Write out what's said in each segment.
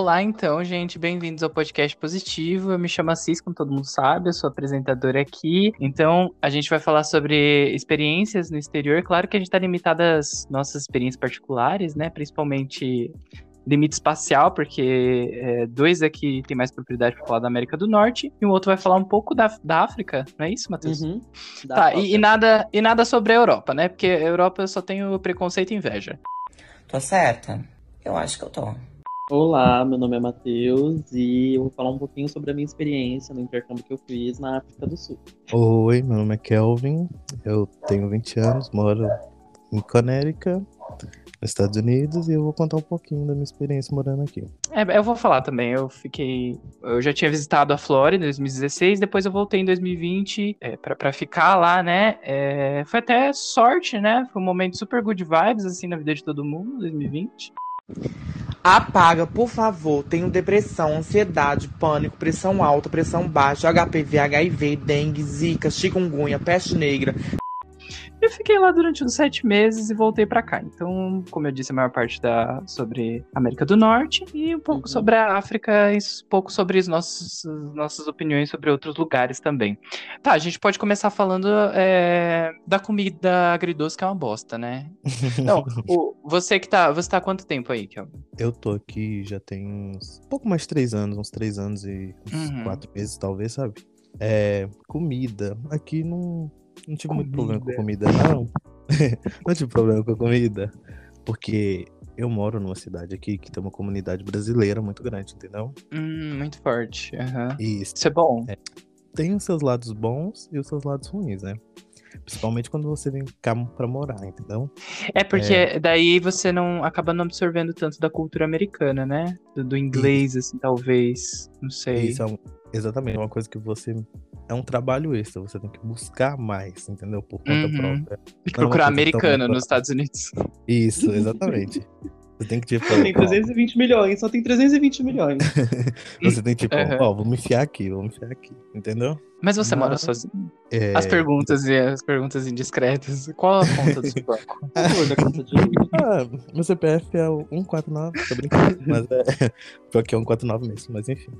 Olá, então, gente, bem-vindos ao podcast Positivo. Eu me chamo Assis, como todo mundo sabe, eu sou apresentadora aqui. Então, a gente vai falar sobre experiências no exterior. Claro que a gente tá limitado às nossas experiências particulares, né? Principalmente limite espacial, porque é, dois aqui tem mais propriedade para falar da América do Norte, e o outro vai falar um pouco da, da África, não é isso, Matheus? Uhum. Tá, e, e, nada, e nada sobre a Europa, né? Porque a Europa eu só tenho preconceito e inveja. Tô certa? Eu acho que eu tô. Olá, meu nome é Matheus e eu vou falar um pouquinho sobre a minha experiência no intercâmbio que eu fiz na África do Sul. Oi, meu nome é Kelvin, eu tenho 20 anos, moro em Conérica, nos Estados Unidos, e eu vou contar um pouquinho da minha experiência morando aqui. É, eu vou falar também, eu fiquei. Eu já tinha visitado a Flórida em 2016, depois eu voltei em 2020 é, pra, pra ficar lá, né? É, foi até sorte, né? Foi um momento super good vibes, assim, na vida de todo mundo, 2020. Apaga, por favor. Tenho depressão, ansiedade, pânico, pressão alta, pressão baixa, HPV, HIV, dengue, zika, chikungunya, peste negra. Eu fiquei lá durante uns sete meses e voltei para cá. Então, como eu disse, a maior parte da sobre América do Norte e um pouco uhum. sobre a África e um pouco sobre as nossas, nossas opiniões sobre outros lugares também. Tá, a gente pode começar falando é, da comida agridoce, que é uma bosta, né? Não, o, você que tá. Você tá há quanto tempo aí, Kelvin? Eu tô aqui já tem uns pouco mais de três anos, uns três anos e uns uhum. quatro meses, talvez, sabe? É, comida. Aqui não não tive muito problema com comida, não. não tive problema com a comida. Porque eu moro numa cidade aqui que tem uma comunidade brasileira muito grande, entendeu? Hum, muito forte. Uhum. Isso. Isso é bom. É, tem os seus lados bons e os seus lados ruins, né? Principalmente quando você vem cá pra morar, entendeu? É porque é... daí você não acaba não absorvendo tanto da cultura americana, né? Do, do inglês, Isso. assim, talvez. Não sei. Isso é um, Exatamente, é uma coisa que você. É um trabalho extra, você tem que buscar mais, entendeu? Por conta uhum. própria. Tem que procurar americano nos Estados Unidos. Isso, exatamente. Você tem que, tipo. Tem 320 ó, milhões, só tem 320 milhões. você tem, tipo, uhum. ó, vou me enfiar aqui, vou me enfiar aqui, entendeu? Mas você Mas... mora sozinho? É... As perguntas e as perguntas indiscretas. Qual a conta do seu banco? ah, meu CPF é o 149, tô brincando. mas é. Pior que é 149 mesmo, mas enfim.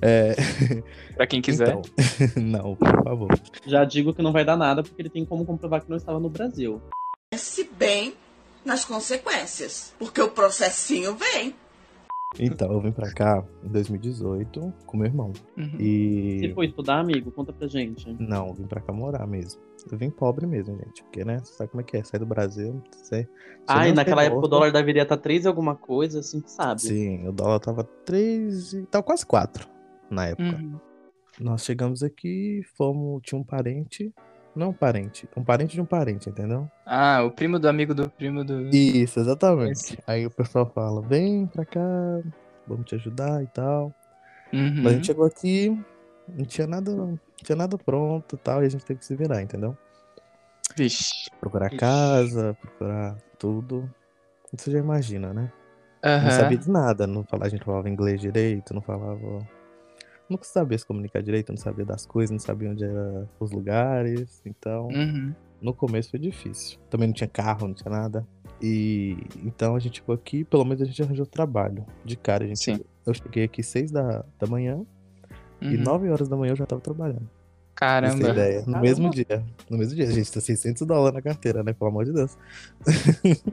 É... Pra quem quiser. Então, não, por favor. Já digo que não vai dar nada, porque ele tem como comprovar que não estava no Brasil. Se bem nas consequências, porque o processinho vem. Então, eu vim pra cá em 2018 com meu irmão. Uhum. E. Você foi estudar, amigo? Conta pra gente. Não, eu vim pra cá morar mesmo. Eu vim pobre mesmo, gente. Porque, né? Você sabe como é que é? Sai do Brasil. Você, ah, e naquela época o dólar deveria estar 3 e alguma coisa, assim, sabe? Sim, o dólar tava 3 e. tava quase 4 na época. Uhum. Nós chegamos aqui, fomos. Tinha um parente. Não um parente, um parente de um parente, entendeu? Ah, o primo do amigo do primo do. Isso, exatamente. Esse. Aí o pessoal fala: vem pra cá, vamos te ajudar e tal. Uhum. Mas a gente chegou aqui, não tinha nada, não tinha nada pronto e tal, e a gente teve que se virar, entendeu? Vixe. Procurar Vixe. casa, procurar tudo. Você já imagina, né? Uhum. Não sabia de nada, não falava, a gente falava inglês direito, não falava nunca sabia se comunicar direito, não sabia das coisas, não sabia onde eram os lugares. Então, uhum. no começo foi difícil. Também não tinha carro, não tinha nada. E então a gente ficou aqui, pelo menos a gente arranjou trabalho. De cara, a gente. Sim. Eu cheguei aqui seis da, da manhã uhum. e nove horas da manhã eu já tava trabalhando. Caramba. Ideia. No Caramba. mesmo dia. No mesmo dia. A gente tá 600 dólares na carteira, né? Pelo amor de Deus.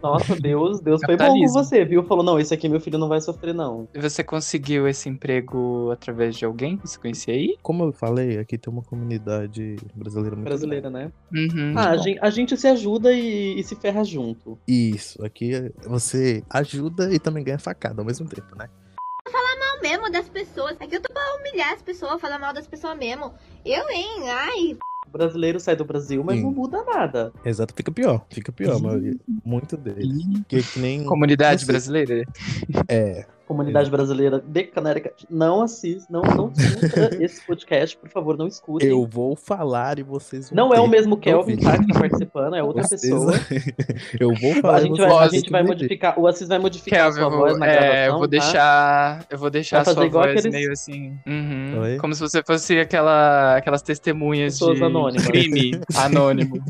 Nossa, Deus, Deus foi bom com você, viu? Falou, não, esse aqui meu filho não vai sofrer, não. E você conseguiu esse emprego através de alguém que você conhecia aí? Como eu falei, aqui tem uma comunidade brasileira muito Brasileira, grande. né? Uhum, ah, a gente, a gente, se ajuda e, e se ferra junto. Isso, aqui você ajuda e também ganha facada ao mesmo tempo, né? Mesmo das pessoas. É que eu tô pra humilhar as pessoas, falar mal das pessoas mesmo. Eu, hein? Ai. O brasileiro sai do Brasil, mas Sim. não muda nada. Exato, fica pior. Fica pior, maioria. Muito deles. Que, que nem... Comunidade brasileira? É comunidade brasileira de Canérica não assiste, não, não escuta esse podcast, por favor, não escute. Eu vou falar e vocês vão Não é o mesmo Kelvin, tá, que tá participando, é outra vocês... pessoa. eu vou falar. A gente vai, a gente vai modificar, o Assis vai modificar Kelvin, a sua voz na é, gravação, Eu vou tá? deixar, eu vou deixar a sua voz aqueles... meio assim, uhum, como se você fosse aquela, aquelas testemunhas Pessoas de anônimas. crime anônimo.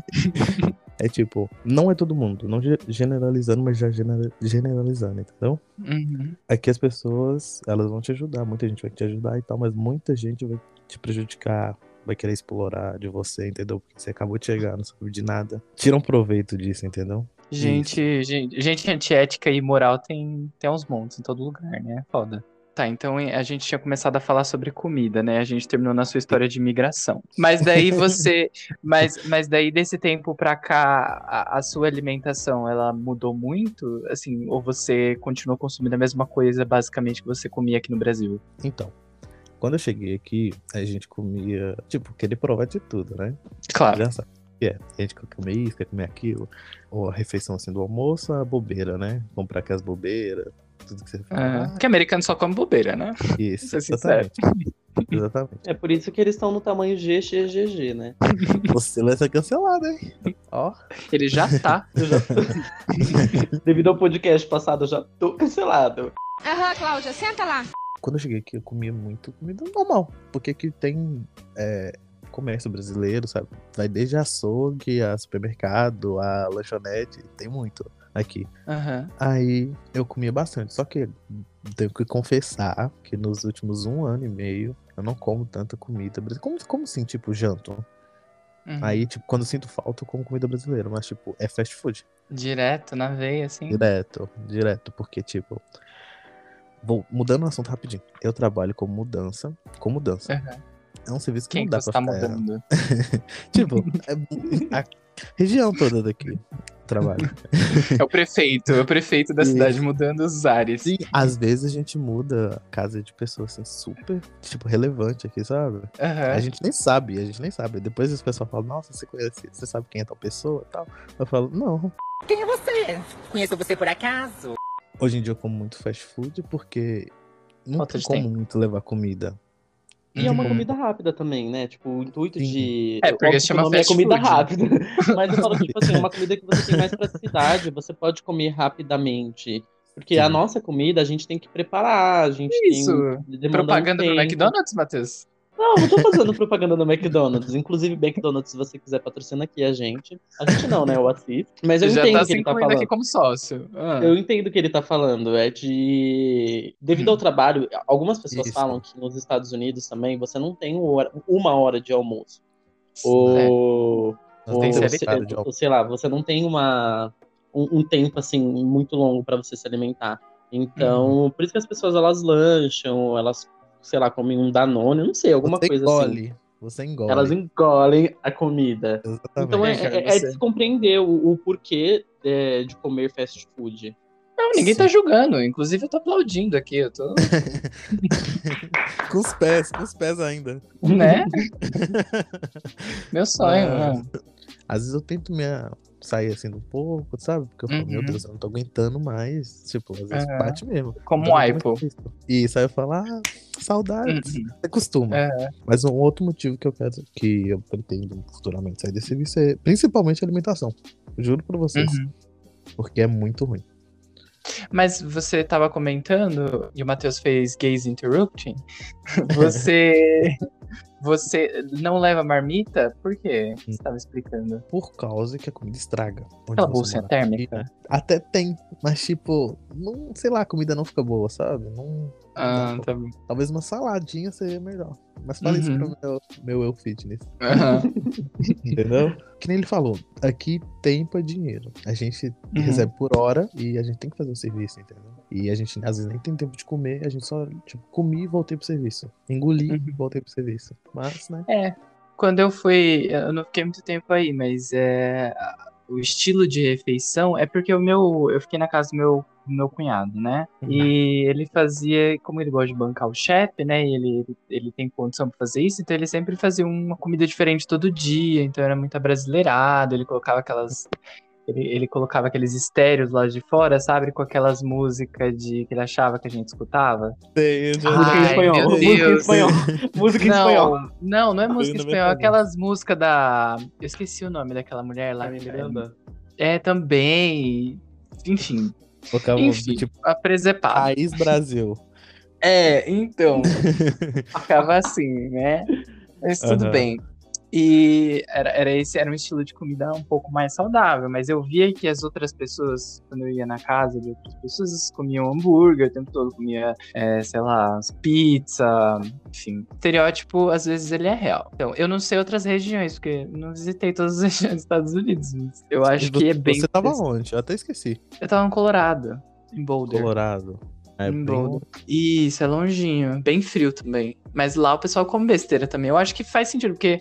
É tipo, não é todo mundo, não ge- generalizando, mas já genera- generalizando, entendeu? Uhum. Aqui as pessoas, elas vão te ajudar, muita gente vai te ajudar e tal, mas muita gente vai te prejudicar, vai querer explorar de você, entendeu? Porque você acabou de chegar, não sabe de nada. Tiram proveito disso, entendeu? Gente, gente, gente antiética e moral tem, tem uns montes em todo lugar, né? Foda. Tá, então a gente tinha começado a falar sobre comida, né? A gente terminou na sua história de imigração. Mas daí você. mas, mas daí desse tempo pra cá, a, a sua alimentação, ela mudou muito? Assim, ou você continuou consumindo a mesma coisa, basicamente, que você comia aqui no Brasil? Então, quando eu cheguei aqui, a gente comia, tipo, querer provar de tudo, né? Claro. É. A gente quer comer isso, quer comer aquilo. Ou a refeição assim do almoço, a bobeira, né? Comprar aquelas bobeiras, tudo que você fala. É, que americano só come bobeira, né? Isso, exatamente. exatamente. É por isso que eles estão no tamanho G, G, G, G, né? Você vai ser cancelado, hein? Ó. Ele já tá. Eu já tô... Devido ao podcast passado, eu já tô cancelado. Aham, Cláudia, senta lá. Quando eu cheguei aqui, eu comia muito comida normal. Porque aqui tem é, comércio brasileiro, sabe? Vai desde açougue, a supermercado, a lanchonete, tem muito aqui. Aham. Aí eu comia bastante. Só que tenho que confessar que nos últimos um ano e meio eu não como tanta comida brasileira. Como, como assim, tipo, janto? Uhum. Aí, tipo, quando sinto falta, eu como comida brasileira. Mas, tipo, é fast food. Direto, na veia, assim. Direto, direto. Porque, tipo. Vou mudando o assunto rapidinho. Eu trabalho com mudança. Com mudança. Aham. É um serviço que Quem não dá que você pra tá ficar- mudando? Tipo, é- a região toda daqui. Trabalho. É o prefeito, é o prefeito da Isso. cidade mudando os ares. Sim, às vezes a gente muda a casa de pessoas assim, super, tipo, relevante aqui, sabe? Aham. A gente nem sabe, a gente nem sabe. Depois as pessoas falam, nossa, você conhece, você sabe quem é tal pessoa e tal. Eu falo, não. Quem é você? Conheço você por acaso? Hoje em dia eu como muito fast food porque não Falta tem como tempo. muito levar comida. E é uma Uhum. comida rápida também, né? Tipo, o intuito Sim. de. É, porque se chama fast é comida food. rápida. Mas eu falo que, tipo assim, é uma comida que você tem mais praticidade, você pode comer rapidamente. Porque a Sim. nossa comida a gente tem que preparar, a gente Isso. tem. demanda um Propaganda pro. McDonald's, Matheus? Não, não tô fazendo propaganda do McDonald's. Inclusive, McDonald's, se você quiser patrocinar aqui a gente. A gente não, né? O Assis. Mas eu já entendo tá o que se ele tá falando. aqui como sócio. Ah. Eu entendo o que ele tá falando. É de. Devido ao trabalho, algumas pessoas Isso. falam que nos Estados Unidos também você não tem hora- uma hora de almoço. É. Ou. Ou temos ser você- horário de ou sei lá, você não tem uma. Um, um tempo assim muito longo pra você se alimentar. Então, por isso que as pessoas elas lancham, elas, sei lá, comem um Danone, eu não sei, alguma você coisa assim. engole, Você engole. Elas engolem a comida. Exatamente. Então é, É, é, é você- de se compreender o, o porquê é, de comer fast food. Não, ninguém tá julgando. Inclusive, eu tô aplaudindo aqui. Eu tô. com os pés, com os pés ainda. né? Meu sonho. Ah. Às vezes eu tento me sair assim um pouco, sabe? Porque eu falo, meu Uhum. Deus, eu não tô aguentando mais. Tipo, às vezes Aham. bate mesmo. Como Não um tô aipo. isso. Aí eu falo, ah, saudades. Uhum. Você costuma. É. Mas um outro motivo que eu quero, que eu pretendo futuramente sair desse serviço é principalmente a alimentação. Juro pra vocês. Uhum. Porque é muito ruim. Mas você tava comentando, e o Matheus fez gaze interrupting, você. Você não leva marmita? Por quê? Você tava explicando. Por causa que a comida estraga. Aquela mora. térmica? Até tem, mas tipo, não, sei lá, a comida não fica boa, sabe? Não, Ah, tá bom. Talvez uma saladinha seria melhor. Mas fala isso Uhum. pro meu, meu eu fitness. Aham. Entendeu? que nem ele falou, aqui tempo é dinheiro. A gente Uhum. recebe por hora e a gente tem que fazer o serviço, entendeu? E a gente às vezes nem tem tempo de comer, a gente só, tipo, comi e voltei pro serviço. Engoli e Uhum. voltei pro serviço. Mas, né? É. Quando eu fui. Eu não fiquei muito tempo aí, mas é. O estilo de refeição é porque o meu. Eu fiquei na casa do meu, meu cunhado, né? Uhum. E ele fazia. Como ele gosta de bancar o chefe, né? E ele, ele tem condição pra fazer isso, então ele sempre fazia uma comida diferente todo dia. Então era muito abrasileirado. Ele colocava aquelas. Ele, ele colocava aqueles estéreos lá de fora, sabe? Com aquelas músicas de que ele achava que a gente escutava. Sei, eu já- Música em espanhol. Música em espanhol. Música em espanhol. Não, não, não é música em espanhol, é aquelas músicas da. Eu esqueci o nome daquela mulher lá. Miranda. É, também. Enfim, Colocava, enfim, tipo, a presepada. País Brasil. É, então. ficava assim, né? Mas tudo Aham. bem. E era, era esse era um estilo de comida um pouco mais saudável, mas eu via que as outras pessoas, quando eu ia na casa de outras pessoas, comiam hambúrguer o tempo todo, comia, é, sei lá, pizza, enfim. Estereótipo, às vezes, ele é real. Então, eu não sei outras regiões, porque não visitei todas as regiões dos Estados Unidos, mas eu acho que é bem. Você tava onde? Eu até esqueci. Eu tava no Colorado, em Boulder. Colorado. É em bem... Isso, é longinho. Bem frio também. Mas lá o pessoal come besteira também. Eu acho que faz sentido, porque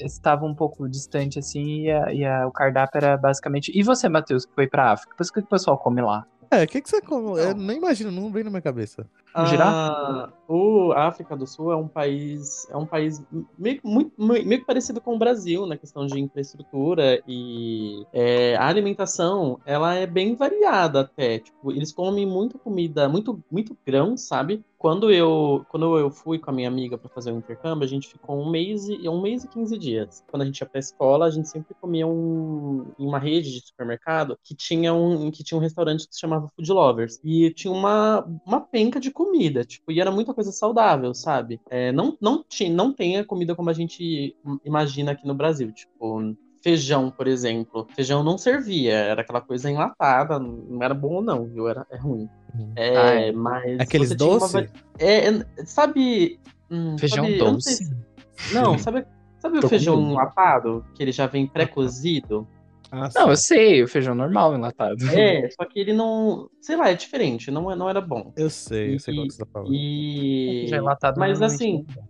estava um pouco distante assim e, a, e a, o cardápio era basicamente. E você, Matheus, que foi pra África? Por isso que o pessoal come lá? É, o que, que você come? Eu nem imagino, não vem na minha cabeça. Ah, o a África do Sul é um país é um país meio, muito, meio parecido com o Brasil na questão de infraestrutura e é, a alimentação ela é bem variada até tipo eles comem muita comida muito muito grão sabe? Quando eu quando eu fui com a minha amiga para fazer o intercâmbio a gente ficou um mês e um mês e 15 dias. Quando a gente ia para escola a gente sempre comia um, em uma rede de supermercado que tinha um que tinha um restaurante que se chamava Food Lovers. E tinha uma uma penca de comida, tipo, e era muita coisa saudável, sabe? É, não, não, tinha, não tem a comida como a gente imagina aqui no Brasil, tipo, feijão, por exemplo. Feijão não servia, era aquela coisa enlatada, não era bom ou não, viu? Era, é ruim. Uhum. É, Ah, é. mas. Aqueles doces? Uma... É, é, sabe. hum, Feijão sabe- eu não doce? sei se- Não, sabe, sabe o feijão enlatado? Que ele já vem pré-cozido? Ah, Não, eu sei, o feijão normal enlatado. É, só que ele não. Sei lá, é diferente, não, é- não era bom. Eu sei, eu sei qual que você tá falando. E. Feijão enlatado Mas assim, é.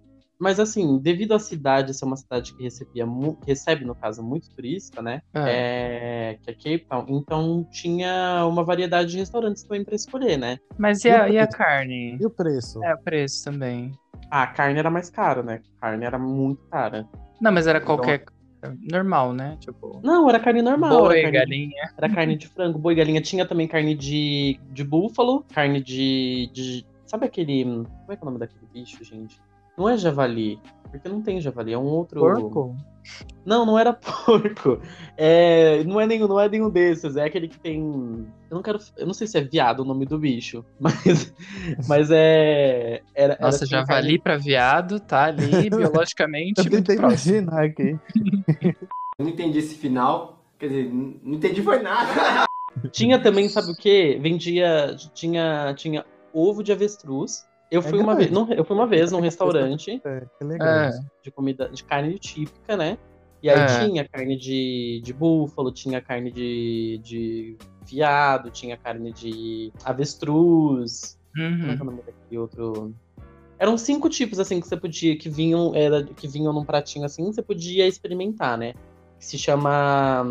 Mas assim, devido à cidade ser uma cidade que recebia que recebe, no caso, muito turista, né? É, que é Cape Town, então tinha uma variedade de restaurantes também pra escolher, né? Mas e a, e a carne? E o preço? É, o preço também. Ah, a carne era mais cara, né? A carne era muito cara. Não, mas era Então- qualquer. Normal, né? Tipo. Não, era carne normal. Boi, era, carne, galinha. era carne de frango, boi, galinha. Tinha também carne de, de búfalo, carne de, de. Sabe aquele. Como é que é o nome daquele bicho, gente? Não é javali, porque não tem javali, é um outro. Porco? Não, não era porco. É, não, é nenhum, não é nenhum desses. É aquele que tem. Eu não quero. Eu não sei se é viado o nome do bicho. Mas, mas é. Era, era Nossa, assim, javali pra viado, tá ali biologicamente Eu tentei imaginar aqui. Eu não entendi esse final. Quer dizer, não entendi foi nada. Tinha também, sabe o quê? Vendia. Tinha, tinha ovo de avestruz. Eu fui, uma vez, não, eu fui uma vez num restaurante É, que legal. É. de comida de carne típica, né? E aí É. tinha carne de, de búfalo, tinha carne de, de viado, tinha carne de avestruz. Como é Uhum. que é o nome daquele outro? Eram cinco tipos, assim, que você podia, que vinham, era, que vinham num pratinho assim, você podia experimentar, né? Que se chama.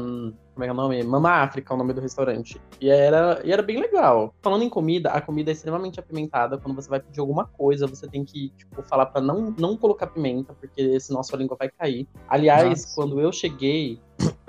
Como é que é o nome? Mama África, é o nome do restaurante. E era, e era bem legal. Falando em comida, a comida é extremamente apimentada. Quando você vai pedir alguma coisa, você tem que, tipo, falar pra não, não colocar pimenta, porque senão a sua língua vai cair. Aliás, Nossa. quando eu cheguei,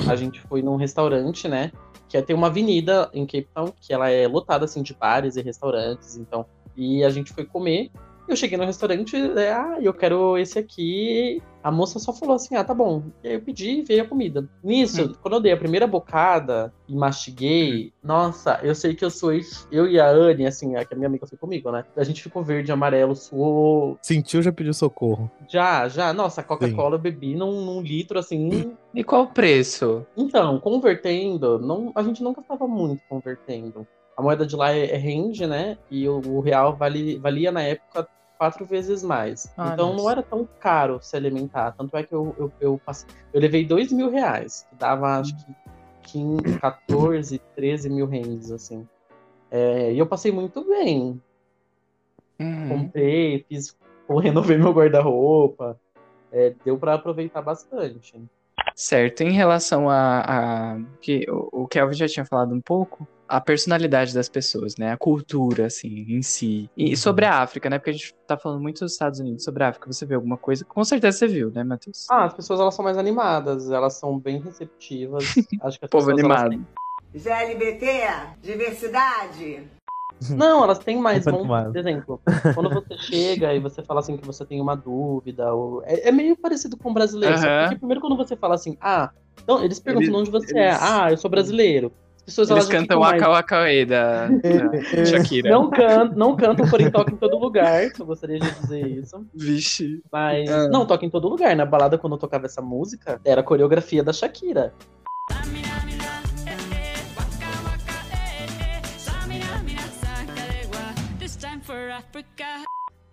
a gente foi num restaurante, né? Que é, tem uma avenida em Cape Town, que ela é lotada, assim, de bares e restaurantes, então... E a gente foi comer. Eu cheguei no restaurante, é, ah, eu quero esse aqui. A moça só falou assim: ah, tá bom. E aí eu pedi e veio a comida. Nisso, Hum. quando eu dei a primeira bocada e mastiguei, nossa, eu sei que eu sou. Eu e a Anne, assim, a que a minha amiga foi comigo, né? A gente ficou verde, amarelo, suou. Sentiu, já pediu socorro. Já, já. Nossa, Coca-Cola eu bebi num, num litro, assim. E qual o preço? Então, convertendo, não, a gente nunca estava muito convertendo. A moeda de lá é, é rende, né? E o, o real vale, valia na época quatro vezes mais. Ah, então nossa. não era tão caro se alimentar. Tanto é que eu, eu, eu, passei, eu levei dois mil reais, que dava acho que 15, 14, 13 mil rendes, assim. É, e eu passei muito bem. Uhum. Comprei, fiz, renovei meu guarda-roupa. É, deu para aproveitar bastante. Certo. Em relação a, a que o, o Kelvin já tinha falado um pouco, a personalidade das pessoas, né? A cultura, assim, em si. E sobre a África, né? Porque a gente tá falando muito dos Estados Unidos. Sobre a África, você viu alguma coisa? Com certeza você viu, né, Matheus? Ah, as pessoas elas são mais animadas, elas são bem receptivas. Acho que as Povo pessoas, elas animado. GLBT, diversidade. Não, elas têm mais. Por exemplo, quando você chega e você fala assim que você tem uma dúvida, ou... é, é meio parecido com o brasileiro. Porque primeiro quando você fala assim, ah, então eles perguntam Eles- de onde você eles- é. Ah, eu sou brasileiro. As pessoas Eles cantam Waka Waka da, da Shakira. Não cantam, não cantam, porém tocam em todo lugar. Eu gostaria de dizer isso. Vixe. Mas. Ah. Não, toca em todo lugar. Na balada, quando eu tocava essa música, era a coreografia da Shakira.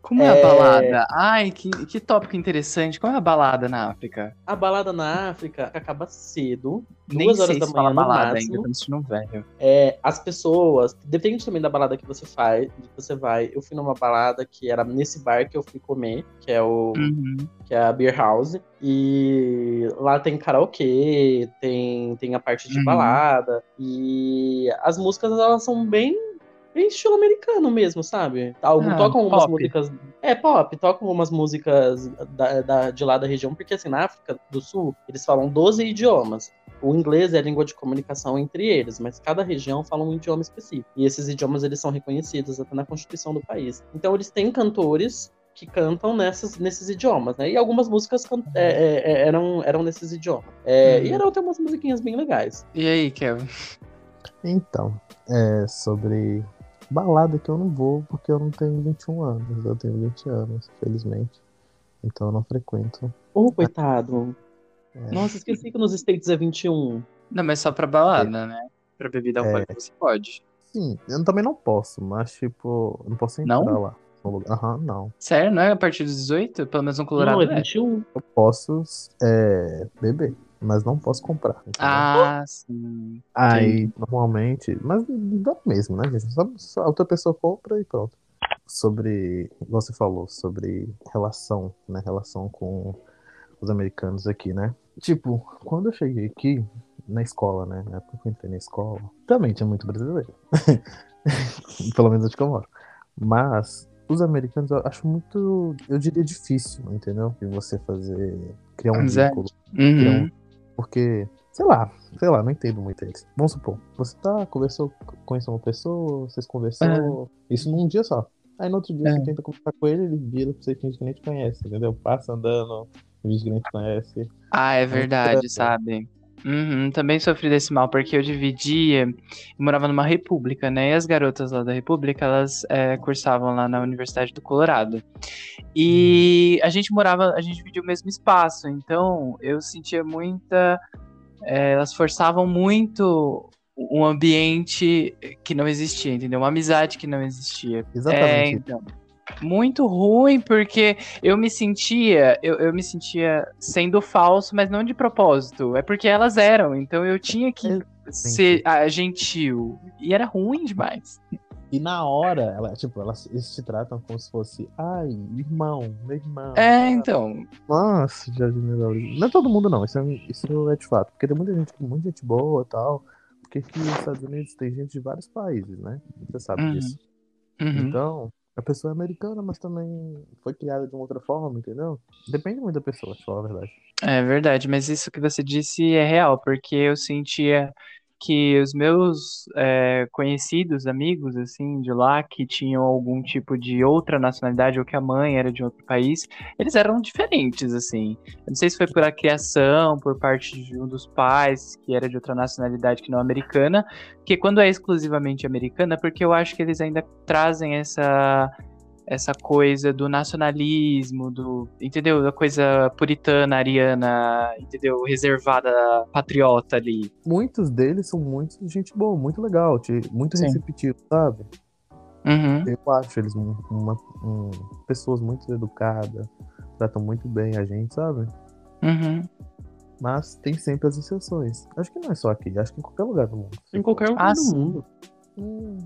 Como é a É. balada? Ai, que, que tópico interessante. Como é a balada na África? A balada na África acaba cedo, Nem duas sei horas da manhã no balada máximo. ainda, tô um velho. É, as pessoas, depende também da balada que você faz, que você vai. Eu fui numa balada que era nesse bar que eu fui comer, que é o Uhum. que é a Beer House, e lá tem karaokê, tem, tem a parte de Uhum. balada, e as músicas elas são bem, bem estilo americano mesmo, sabe? Algum, Ah, tocam algumas pop. músicas. É, pop, tocam algumas músicas da, da- de lá da região, porque assim, na África do Sul, eles falam 12 idiomas. O inglês é a língua de comunicação entre eles, mas cada região fala um idioma específico. E esses idiomas eles são reconhecidos até na Constituição do país. Então eles têm cantores que cantam nessas, nesses idiomas, né? E algumas músicas can- é, é, é, eram, eram nesses idiomas. É, Uhum. E eram até umas musiquinhas bem legais. E aí, Kevin? Então, é sobre balada que eu não vou porque eu não tenho 21 anos. Eu tenho 20 anos, felizmente. Então eu não frequento. Ô, coitado. É. Nossa, esqueci que nos States é 21. Não, mas só pra balada, né? Pra bebida alcoólica você pode. Sim, eu também não posso, mas tipo, eu não posso entrar Não? lá. Aham, não. Sério, não é a partir dos 18? Pelo menos no Colorado Não, é é. 21. Eu posso é, beber, mas não posso comprar. entendeu? Ah, sim. Aí, normalmente, mas dá mesmo, né, gente? Só, só a outra pessoa compra e pronto. Sobre, você falou, sobre relação, né? Relação com os americanos aqui, né? Tipo, quando eu cheguei aqui, na escola, né? Na época que eu entrei na escola, também tinha muito brasileiro. Pelo menos onde que eu moro. Mas os americanos eu acho muito, eu diria difícil, entendeu? De você fazer, criar um Amizade. vínculo. Uhum. Criar um- porque, sei lá, sei lá, não entendo muito eles. Vamos supor, você tá, conversou, conheceu uma pessoa, vocês conversou, isso num dia só. Aí no outro dia É. você tenta conversar com ele, ele vira pra você finge que nem te conhece, entendeu? Passa andando, finge que nem te conhece. Ah, é verdade, legal. sabe? Uhum, também sofri desse mal, porque eu dividia, eu morava numa república, né? E as garotas lá da república, elas é, cursavam lá na Universidade do Colorado. E a gente morava, a gente dividia o mesmo espaço, então eu sentia muita. é, elas forçavam muito um ambiente que não existia, entendeu? Uma amizade que não existia. É, Exatamente. então. Muito ruim, porque eu me sentia, eu, eu me sentia sendo falso, mas não de propósito. É porque elas eram, então eu tinha que ser ah, gentil. E era ruim demais. E na hora, ela, tipo, elas, eles te tratam como se fosse, ai, irmão, meu irmão. É, então. Nossa, já. Não é todo mundo, não. Isso é, isso é de fato. Porque tem muita gente, muita gente boa e tal. Porque aqui nos Estados Unidos tem gente de vários países, né? Você sabe Uhum. disso. Uhum. Então, a pessoa é americana, mas também foi criada de uma outra forma, entendeu? Depende muito da pessoa, pra falar a verdade. É verdade, mas isso que você disse é real, porque eu sentia que os meus é, conhecidos, amigos, assim, de lá, que tinham algum tipo de outra nacionalidade, ou que a mãe era de outro país, eles eram diferentes, assim. Eu não sei se foi por a criação, por parte de um dos pais, que era de outra nacionalidade que não americana, porque quando é exclusivamente americana, porque eu acho que eles ainda trazem essa essa coisa do nacionalismo, do, entendeu? Da coisa puritana, ariana, entendeu? Reservada, patriota ali. Muitos deles são muito gente boa, muito legal, muito Sim. receptivo, sabe? Uhum. Eu acho eles um- uma- um- pessoas muito educadas, tratam muito bem a gente, sabe? Uhum. Mas tem sempre as exceções. Acho que não é só aqui, acho que em qualquer lugar do mundo. Em qualquer lugar Ah, do sim. mundo. Hum,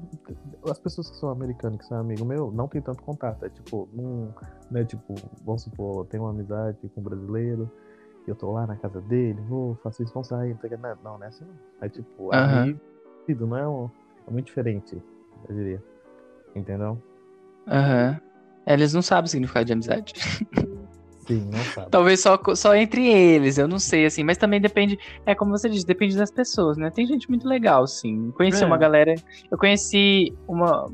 As pessoas que são americanas, que são amigo meu, não tem tanto contato. É tipo, não, né, tipo, vamos supor, eu tenho uma amizade com um brasileiro, e eu tô lá na casa dele, vou, faço isso, vamos sair, não, não, não, é assim não. É tipo, Aham. amigo, não é, um, é muito diferente, eu diria. Entendeu? Aham. É, Eles não sabem o significado de amizade. Sim, não sabe. Talvez só, só entre eles, eu não sei, assim. Mas também depende, é como você disse, depende das pessoas, né? Tem gente muito legal, sim. Conheci É. uma galera. Eu conheci uma,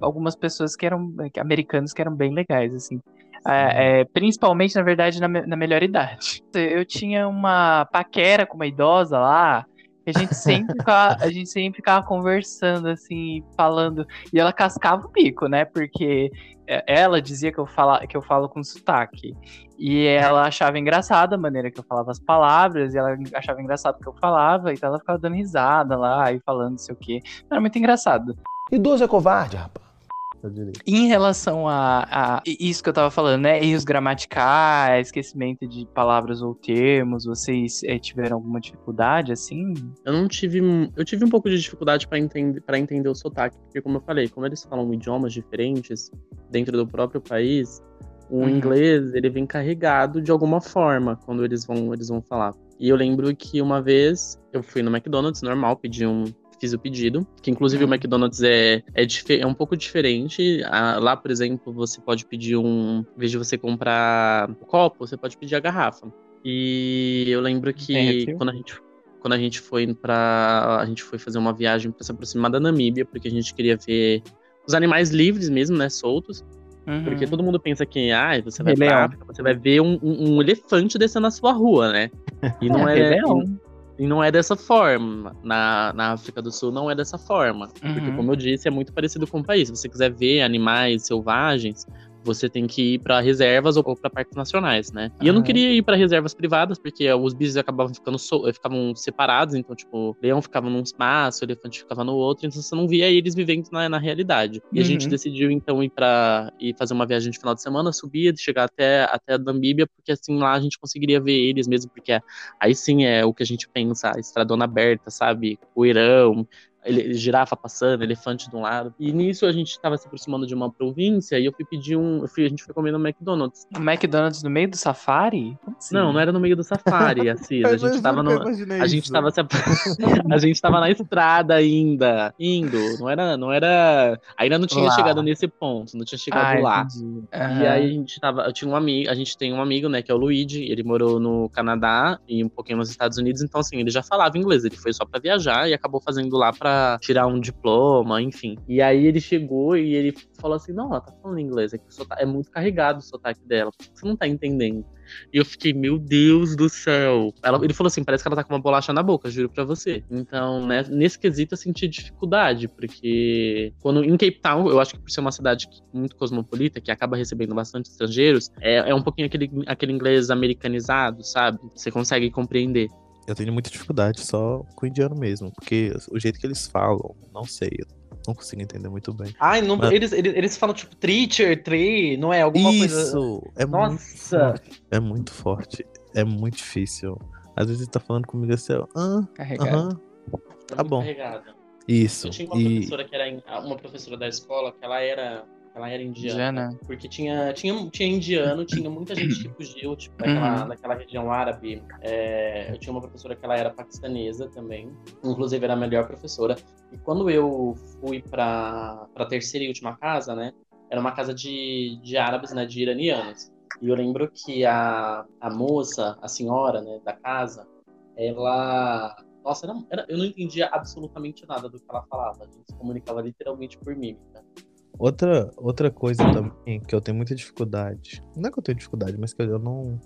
algumas pessoas que eram americanos que eram bem legais, assim. É, é, principalmente, na verdade, na, na melhor idade. Eu tinha uma paquera com uma idosa lá. A gente sempre ficava, a gente sempre ficava conversando, assim, falando. E ela cascava o bico, né? Porque é, ela dizia que eu, fala, que eu falo com sotaque. E ela achava engraçada a maneira que eu falava as palavras, e ela achava engraçado o que eu falava, então ela ficava dando risada lá e falando não sei o quê. Era muito engraçado. Idoso é covarde, rapaz. Em relação a, a, isso que eu tava falando, né? Erros gramaticais, esquecimento de palavras ou termos, vocês é, tiveram alguma dificuldade assim? Eu não tive. Eu tive um pouco de dificuldade para entender, pra entender o sotaque, porque, como eu falei, como eles falam idiomas diferentes dentro do próprio país, o uhum. inglês ele vem carregado de alguma forma quando eles vão, eles vão falar. E eu lembro que uma vez eu fui no McDonald's normal, pedi um, fiz o pedido, que inclusive uhum. o McDonald's é, é, é, um pouco diferente. Ah, lá, por exemplo, você pode pedir um. Em vez de você comprar o copo, você pode pedir a garrafa. E eu lembro que quando a gente quando a gente foi para a gente foi fazer uma viagem para se aproximar da Namíbia, porque a gente queria ver os animais livres mesmo, né, soltos. Uhum. Porque todo mundo pensa que, ah, você vai pra África, você vai ver um, um, um, elefante descendo na sua rua, né? E não é, é e não é dessa forma. Na, na África do Sul não é dessa forma. Uhum. Porque, como eu disse, é muito parecido com o país. Se você quiser ver animais selvagens, você tem que ir para reservas ou para parques nacionais, né? E eu não queria ir para reservas privadas porque os bichos acabavam ficando so ficavam separados, então tipo, leão ficava num espaço, elefante ficava no outro, então você não via eles vivendo na, na realidade. E uhum. a gente uhum. decidiu então ir para ir fazer uma viagem de final de semana, subir, chegar até até a Namíbia, porque assim lá a gente conseguiria ver eles mesmo, porque aí sim é o que a gente pensa, a estradona aberta, sabe? O Irão, ele, girafa passando, elefante de um lado. E nisso a gente estava se aproximando de uma província e eu fui pedir um. Fui, a gente foi comer no McDonald's. O McDonald's no meio do safari? Assim? Não, não era no meio do safari, assim. a gente tava no. A gente tava se, a gente tava na estrada ainda. Indo. Não era. Não era. Ainda não tinha lá. chegado nesse ponto, não tinha chegado ah, lá. Uhum. E aí a gente tava. Eu tinha um amigo, a gente tem um amigo, né, que é o Luigi. Ele morou no Canadá e um pouquinho nos Estados Unidos, então assim, ele já falava inglês. Ele foi só para viajar e acabou fazendo lá pra para tirar um diploma, enfim. E aí ele chegou e ele falou assim: Não, ela tá falando inglês, é, que é muito carregado o sotaque dela, você não tá entendendo. E eu fiquei, meu Deus do céu. Ela, ele falou assim: parece que ela tá com uma bolacha na boca, juro pra você. Então, né, nesse quesito eu senti dificuldade, porque quando em Cape Town, eu acho que por ser uma cidade muito cosmopolita, que acaba recebendo bastante estrangeiros, é, é um pouquinho aquele, aquele inglês americanizado, sabe? Você consegue compreender. Eu tenho muita dificuldade só com o indiano mesmo, porque o jeito que eles falam, não sei, eu não consigo entender muito bem. Ai, não, Mas... eles, eles, eles falam tipo teacher, tree, não é? Alguma Isso, coisa. Isso! É Nossa! Muito é muito forte. É muito difícil. Às vezes ele tá falando comigo assim, ah, carregado. Uh -huh, tá bom. Carregado. Isso. Eu tinha uma e... professora que era uma professora da escola que ela era ela era indiana. indiana. Porque tinha, tinha, tinha indiano, tinha muita gente que fugiu, tipo, daquela, uhum. daquela região árabe. É, eu tinha uma professora que ela era paquistanesa também. Inclusive, era a melhor professora. E quando eu fui pra, pra terceira e última casa, né? Era uma casa de, de árabes, né? De iranianos. E eu lembro que a, a moça, a senhora, né, da casa, ela nossa, era, era, eu não entendia absolutamente nada do que ela falava. A gente se comunicava literalmente por mímica. Outra, outra coisa também que eu tenho muita dificuldade. Não é que eu tenho dificuldade, mas que eu não.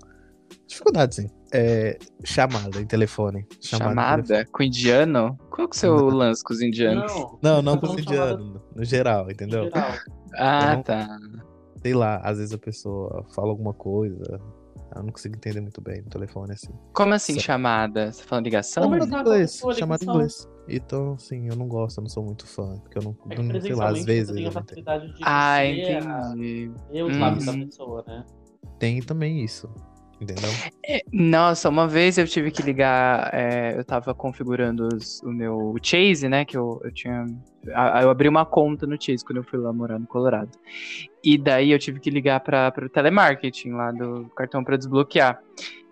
Dificuldade, sim. É chamada em telefone. Chamada, chamada telefone. com indiano? Qual que é o seu não. lance com os indianos? Não, não, não com os indianos. Chamada... No geral, entendeu? No geral. Ah, não, tá. Sei lá, às vezes a pessoa fala alguma coisa. Eu não consigo entender muito bem no telefone assim. Como assim, Só... chamada? Você tá falando ligação? Chamada em inglês. Chamada em inglês. Então, assim, eu não gosto, eu não sou muito fã. Porque eu não, é não sei lá, às vezes. Tem a facilidade de ah, entendi. Eu hum. da pessoa, né? Tem também isso. Entendeu? É, nossa, uma vez eu tive que ligar, é, eu tava configurando os, o meu Chase, né? Que eu, eu tinha. Eu abri uma conta no Chase quando eu fui lá morar no Colorado. E daí eu tive que ligar para o telemarketing lá do cartão para desbloquear.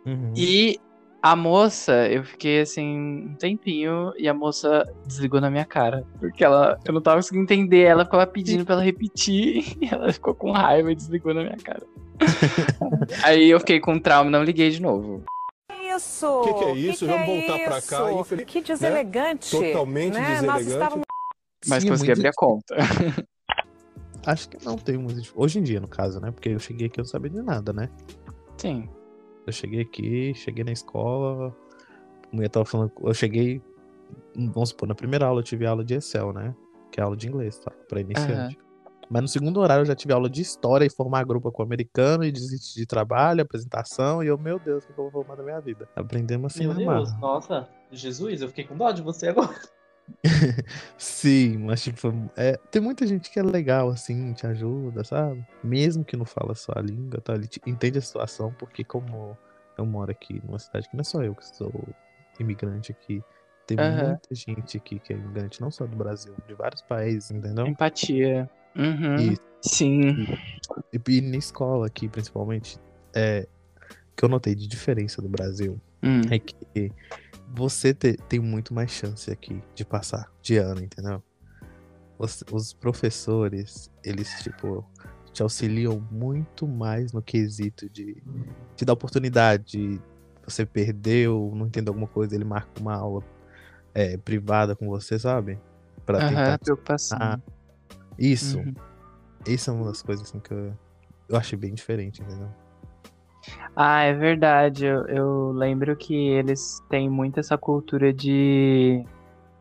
Uhum. E a moça, eu fiquei assim um tempinho e a moça desligou na minha cara. Porque ela, eu não tava conseguindo entender, ela ficava pedindo pra ela repetir e ela ficou com raiva e desligou na minha cara. Aí eu fiquei com trauma e não liguei de novo. Isso! O que, que, é isso? Que Vamos é voltar para cá. Infeliz... Que deselegante. Né? Totalmente né? deselegante. Estávamos... Mas Sim, consegui muito... abrir a conta. Acho que não tem muito. Hoje em dia, no caso, né? Porque eu cheguei aqui e não sabia de nada, né? Sim. Eu cheguei aqui, cheguei na escola, a mulher tava falando. Eu cheguei vamos supor, na primeira aula eu tive aula de Excel, né? Que é aula de inglês, tá? Pra iniciante. Uhum. Mas no segundo horário eu já tive aula de história e formar grupo com o americano e desistir de trabalho, apresentação. E eu, meu Deus, o que eu vou formar da minha vida? Aprendemos assim Meu Deus, marra. nossa, Jesus, eu fiquei com dó de você agora. Sim, mas tipo, é, tem muita gente que é legal, assim, te ajuda, sabe? Mesmo que não fala só a língua, tá? Ele te, entende a situação, porque como eu moro aqui numa cidade que não é só eu que sou imigrante aqui, tem uhum. muita gente aqui que é imigrante, não só do Brasil, de vários países, entendeu? Empatia. Uhum. E, Sim. E, e, na escola aqui, principalmente, é, que eu notei de diferença do Brasil hum. é que você te, tem muito mais chance aqui de passar de ano, entendeu? Os, os professores, eles, tipo, te auxiliam muito mais no quesito de te dar oportunidade. Você perdeu, não entendeu alguma coisa, ele marca uma aula é, privada com você, sabe? Pra uhum, tentar. Preocupação. Ah, isso. Uhum. Isso é uma das coisas assim que eu, eu achei bem diferente, entendeu? Ah, é verdade. Eu, eu lembro que eles têm muito essa cultura de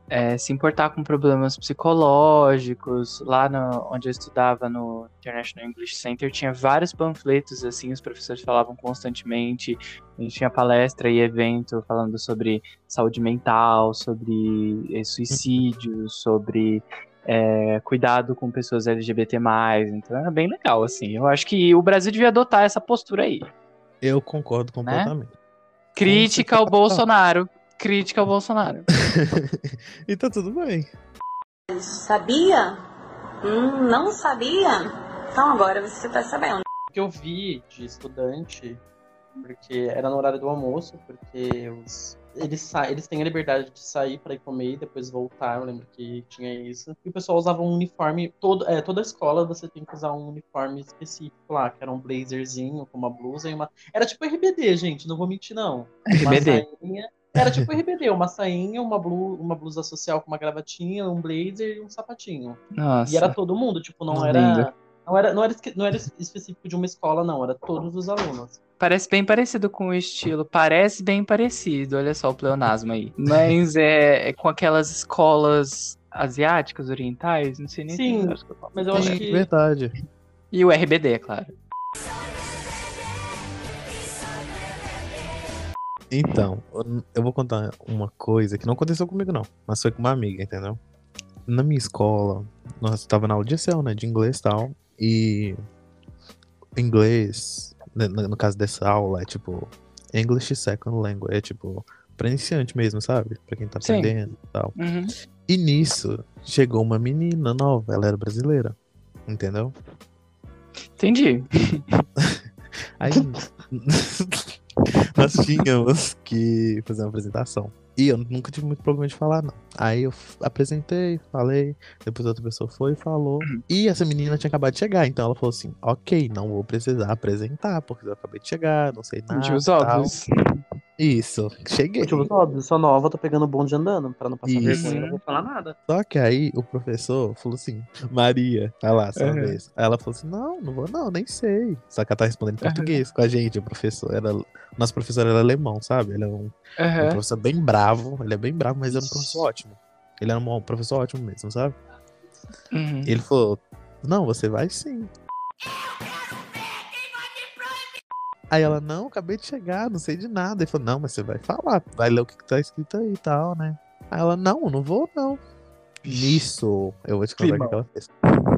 é, se importar com problemas psicológicos. Lá no, onde eu estudava no International English Center, tinha vários panfletos, assim, os professores falavam constantemente. A gente tinha palestra e evento falando sobre saúde mental, sobre é, suicídio, sobre é, cuidado com pessoas LGBT+, então é bem legal, assim. Eu acho que o Brasil devia adotar essa postura aí. Eu concordo né? completamente. Né? Crítica ao Bolsonaro. Crítica ao Bolsonaro. e tá tudo bem. Sabia? Hum, não sabia? Então agora você tá sabendo. O que eu vi de estudante, porque era no horário do almoço, porque os eles, eles têm a liberdade de sair para ir comer e depois voltar. Eu lembro que tinha isso. E o pessoal usava um uniforme. Todo, é, toda escola você tem que usar um uniforme específico lá, que era um blazerzinho com uma blusa e uma. Era tipo RBD, gente, não vou mentir, não. RBD. Sainha... Era tipo RBD, uma sainha, uma, blu... uma blusa social com uma gravatinha, um blazer e um sapatinho. Nossa. E era todo mundo, tipo, não era. Não era, não, era, não era específico de uma escola, não, era todos os alunos. Parece bem parecido com o estilo. Parece bem parecido, olha só o pleonasmo aí. Mas é, é com aquelas escolas asiáticas, orientais, não sei nem Sim, que eu mas eu acho que. Verdade. E o RBD, é claro. Então, eu vou contar uma coisa que não aconteceu comigo, não. Mas foi com uma amiga, entendeu? Na minha escola, nós estava na aula de céu, né? De inglês e tal. E inglês né, no caso dessa aula, é tipo English Second Language, é tipo pra iniciante mesmo, sabe? Pra quem tá aprendendo e tal. Uhum. E nisso chegou uma menina nova, ela era brasileira, entendeu? Entendi. Aí nós tínhamos que fazer uma apresentação. E eu nunca tive muito problema de falar, não. Aí eu apresentei, falei, depois outra pessoa foi e falou. Uhum. E essa menina tinha acabado de chegar, então ela falou assim: ok, não vou precisar apresentar, porque eu acabei de chegar, não sei nada. Os óbvios. Isso, cheguei. Tipo, óbvio, sou nova, tô pegando bonde andando, pra não passar Isso. vergonha, não vou falar nada. Só que aí o professor falou assim, Maria, vai lá, sua uhum. vez. Aí ela falou assim, não, não vou não, nem sei. Só que ela tá respondendo em português uhum. com a gente, o professor. Era, nosso professor era alemão, sabe? Ele é um, uhum. um professor bem bravo, ele é bem bravo, mas era um professor ótimo. Ele era um professor ótimo mesmo, sabe? Uhum. Ele falou, não, você vai sim. Aí ela, não, acabei de chegar, não sei de nada. Ele falou, não, mas você vai falar, vai ler o que tá escrito aí e tal, né? Aí ela, não, não vou não. Nisso, eu vou te contar o que ela fez.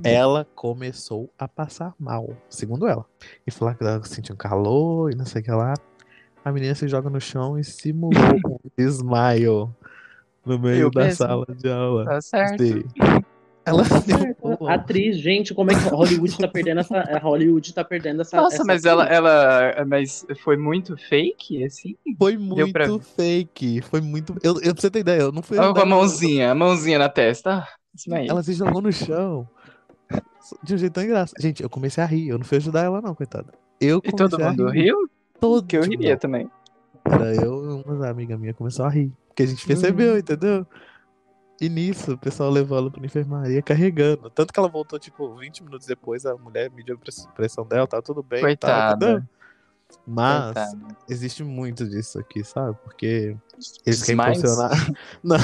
Ela começou a passar mal, segundo ela. E falou que ela sentiu um calor e não sei o que lá. A menina se joga no chão e simulou um desmaio no meio eu da mesmo. sala de aula. Tá certo. Sim. Ela atriz, gente, como é que Hollywood tá perdendo essa Hollywood tá perdendo essa Nossa, essa mas ela ela mas foi muito fake assim? Foi muito pra... fake, foi muito eu, eu pra você ter ideia, eu não fui Com a mãozinha, a mãozinha na testa. Ela se jogou no chão. De um jeito tão engraçado. Gente, eu comecei a rir, eu não fui ajudar ela não, coitada. Eu e todo mundo riu? Todo que eu riria também. Era eu e uma amiga minha começou a rir, porque a gente percebeu, hum. entendeu? E nisso, o pessoal levou ela pra enfermaria carregando. Tanto que ela voltou, tipo, 20 minutos depois, a mulher mediu a pressão dela, tá tudo bem. Coitada. Tá, Mas Coitada. existe muito disso aqui, sabe? Porque Eles querem funcionar. Não.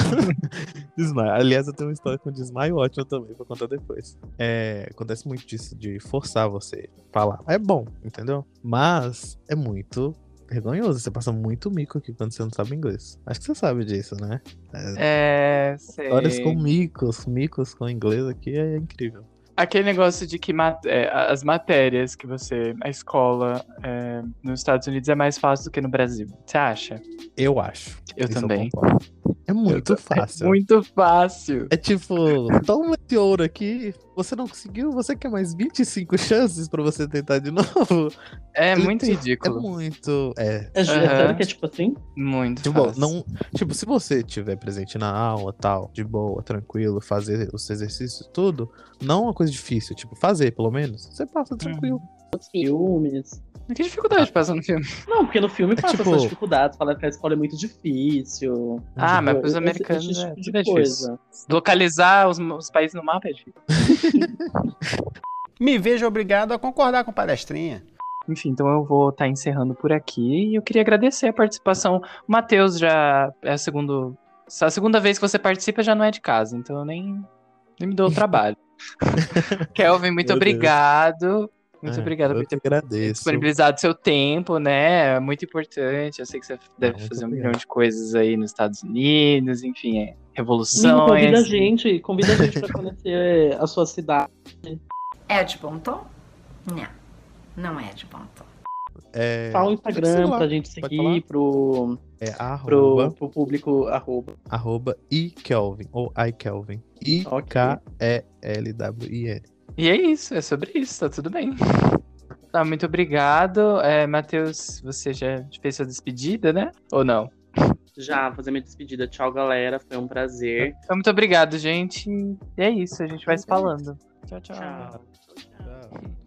desmaio. Aliás, eu tenho uma história com desmaio ótima também, vou contar depois. É, acontece muito disso, de forçar você falar. É bom, entendeu? Mas é muito vergonhoso. Você passa muito mico aqui quando você não sabe inglês. Acho que você sabe disso, né? É, é sei. Histórias com micos, micos com inglês aqui é incrível. Aquele negócio de que mat é, as matérias que você. A escola é, nos Estados Unidos é mais fácil do que no Brasil. Você acha? Eu acho. Eu Isso também. Eu é muito fácil. É muito fácil. É tipo, toma esse ouro aqui. Você não conseguiu, você quer mais 25 chances pra você tentar de novo? É Ele, muito ridículo. É muito. É. É, uhum. que é tipo assim? Muito tipo, fácil. Não, tipo, se você tiver presente na aula tal, de boa, tranquilo, fazer os exercícios tudo, não é uma coisa difícil. Tipo, fazer pelo menos, você passa tranquilo. Uhum. Os filmes. Que dificuldade passa no filme? Não, porque no filme passa é, tipo... essas dificuldades, fala que a escola é muito difícil. Ah, tipo, mas pros americanos esse, esse é, tipo é difícil. Localizar os, os, países no mapa é difícil. Me vejo obrigado a concordar com palestrinha. Enfim, então eu vou estar tá encerrando por aqui e eu queria agradecer a participação. O Matheus já é a segunda, a segunda vez que você participa já não é de casa, então eu nem, nem me dou o trabalho. Kelvin, muito Meu obrigado. Deus. Muito é, obrigado por ter agradeço. disponibilizado seu tempo, né? É muito importante. Eu sei que você deve fazer um milhão de coisas aí nos Estados Unidos, enfim, é revolução. convida a gente, convida a gente para conhecer a sua cidade. É de bom tom? Não, não é de bom tom. É... Fala o Instagram pra gente seguir, pro, é, arroba, pro, pro público, arroba. Arroba iKelvin, ou iKelvin. I-K-E-L-W-I-N. E é isso, é sobre isso, tá tudo bem. Tá, muito obrigado. É, Matheus, você já fez sua despedida, né? Ou não? Já, fazer minha despedida. Tchau, galera. Foi um prazer. Então, muito obrigado, gente. E é isso, a gente vai se falando. tchau. tchau. tchau. tchau.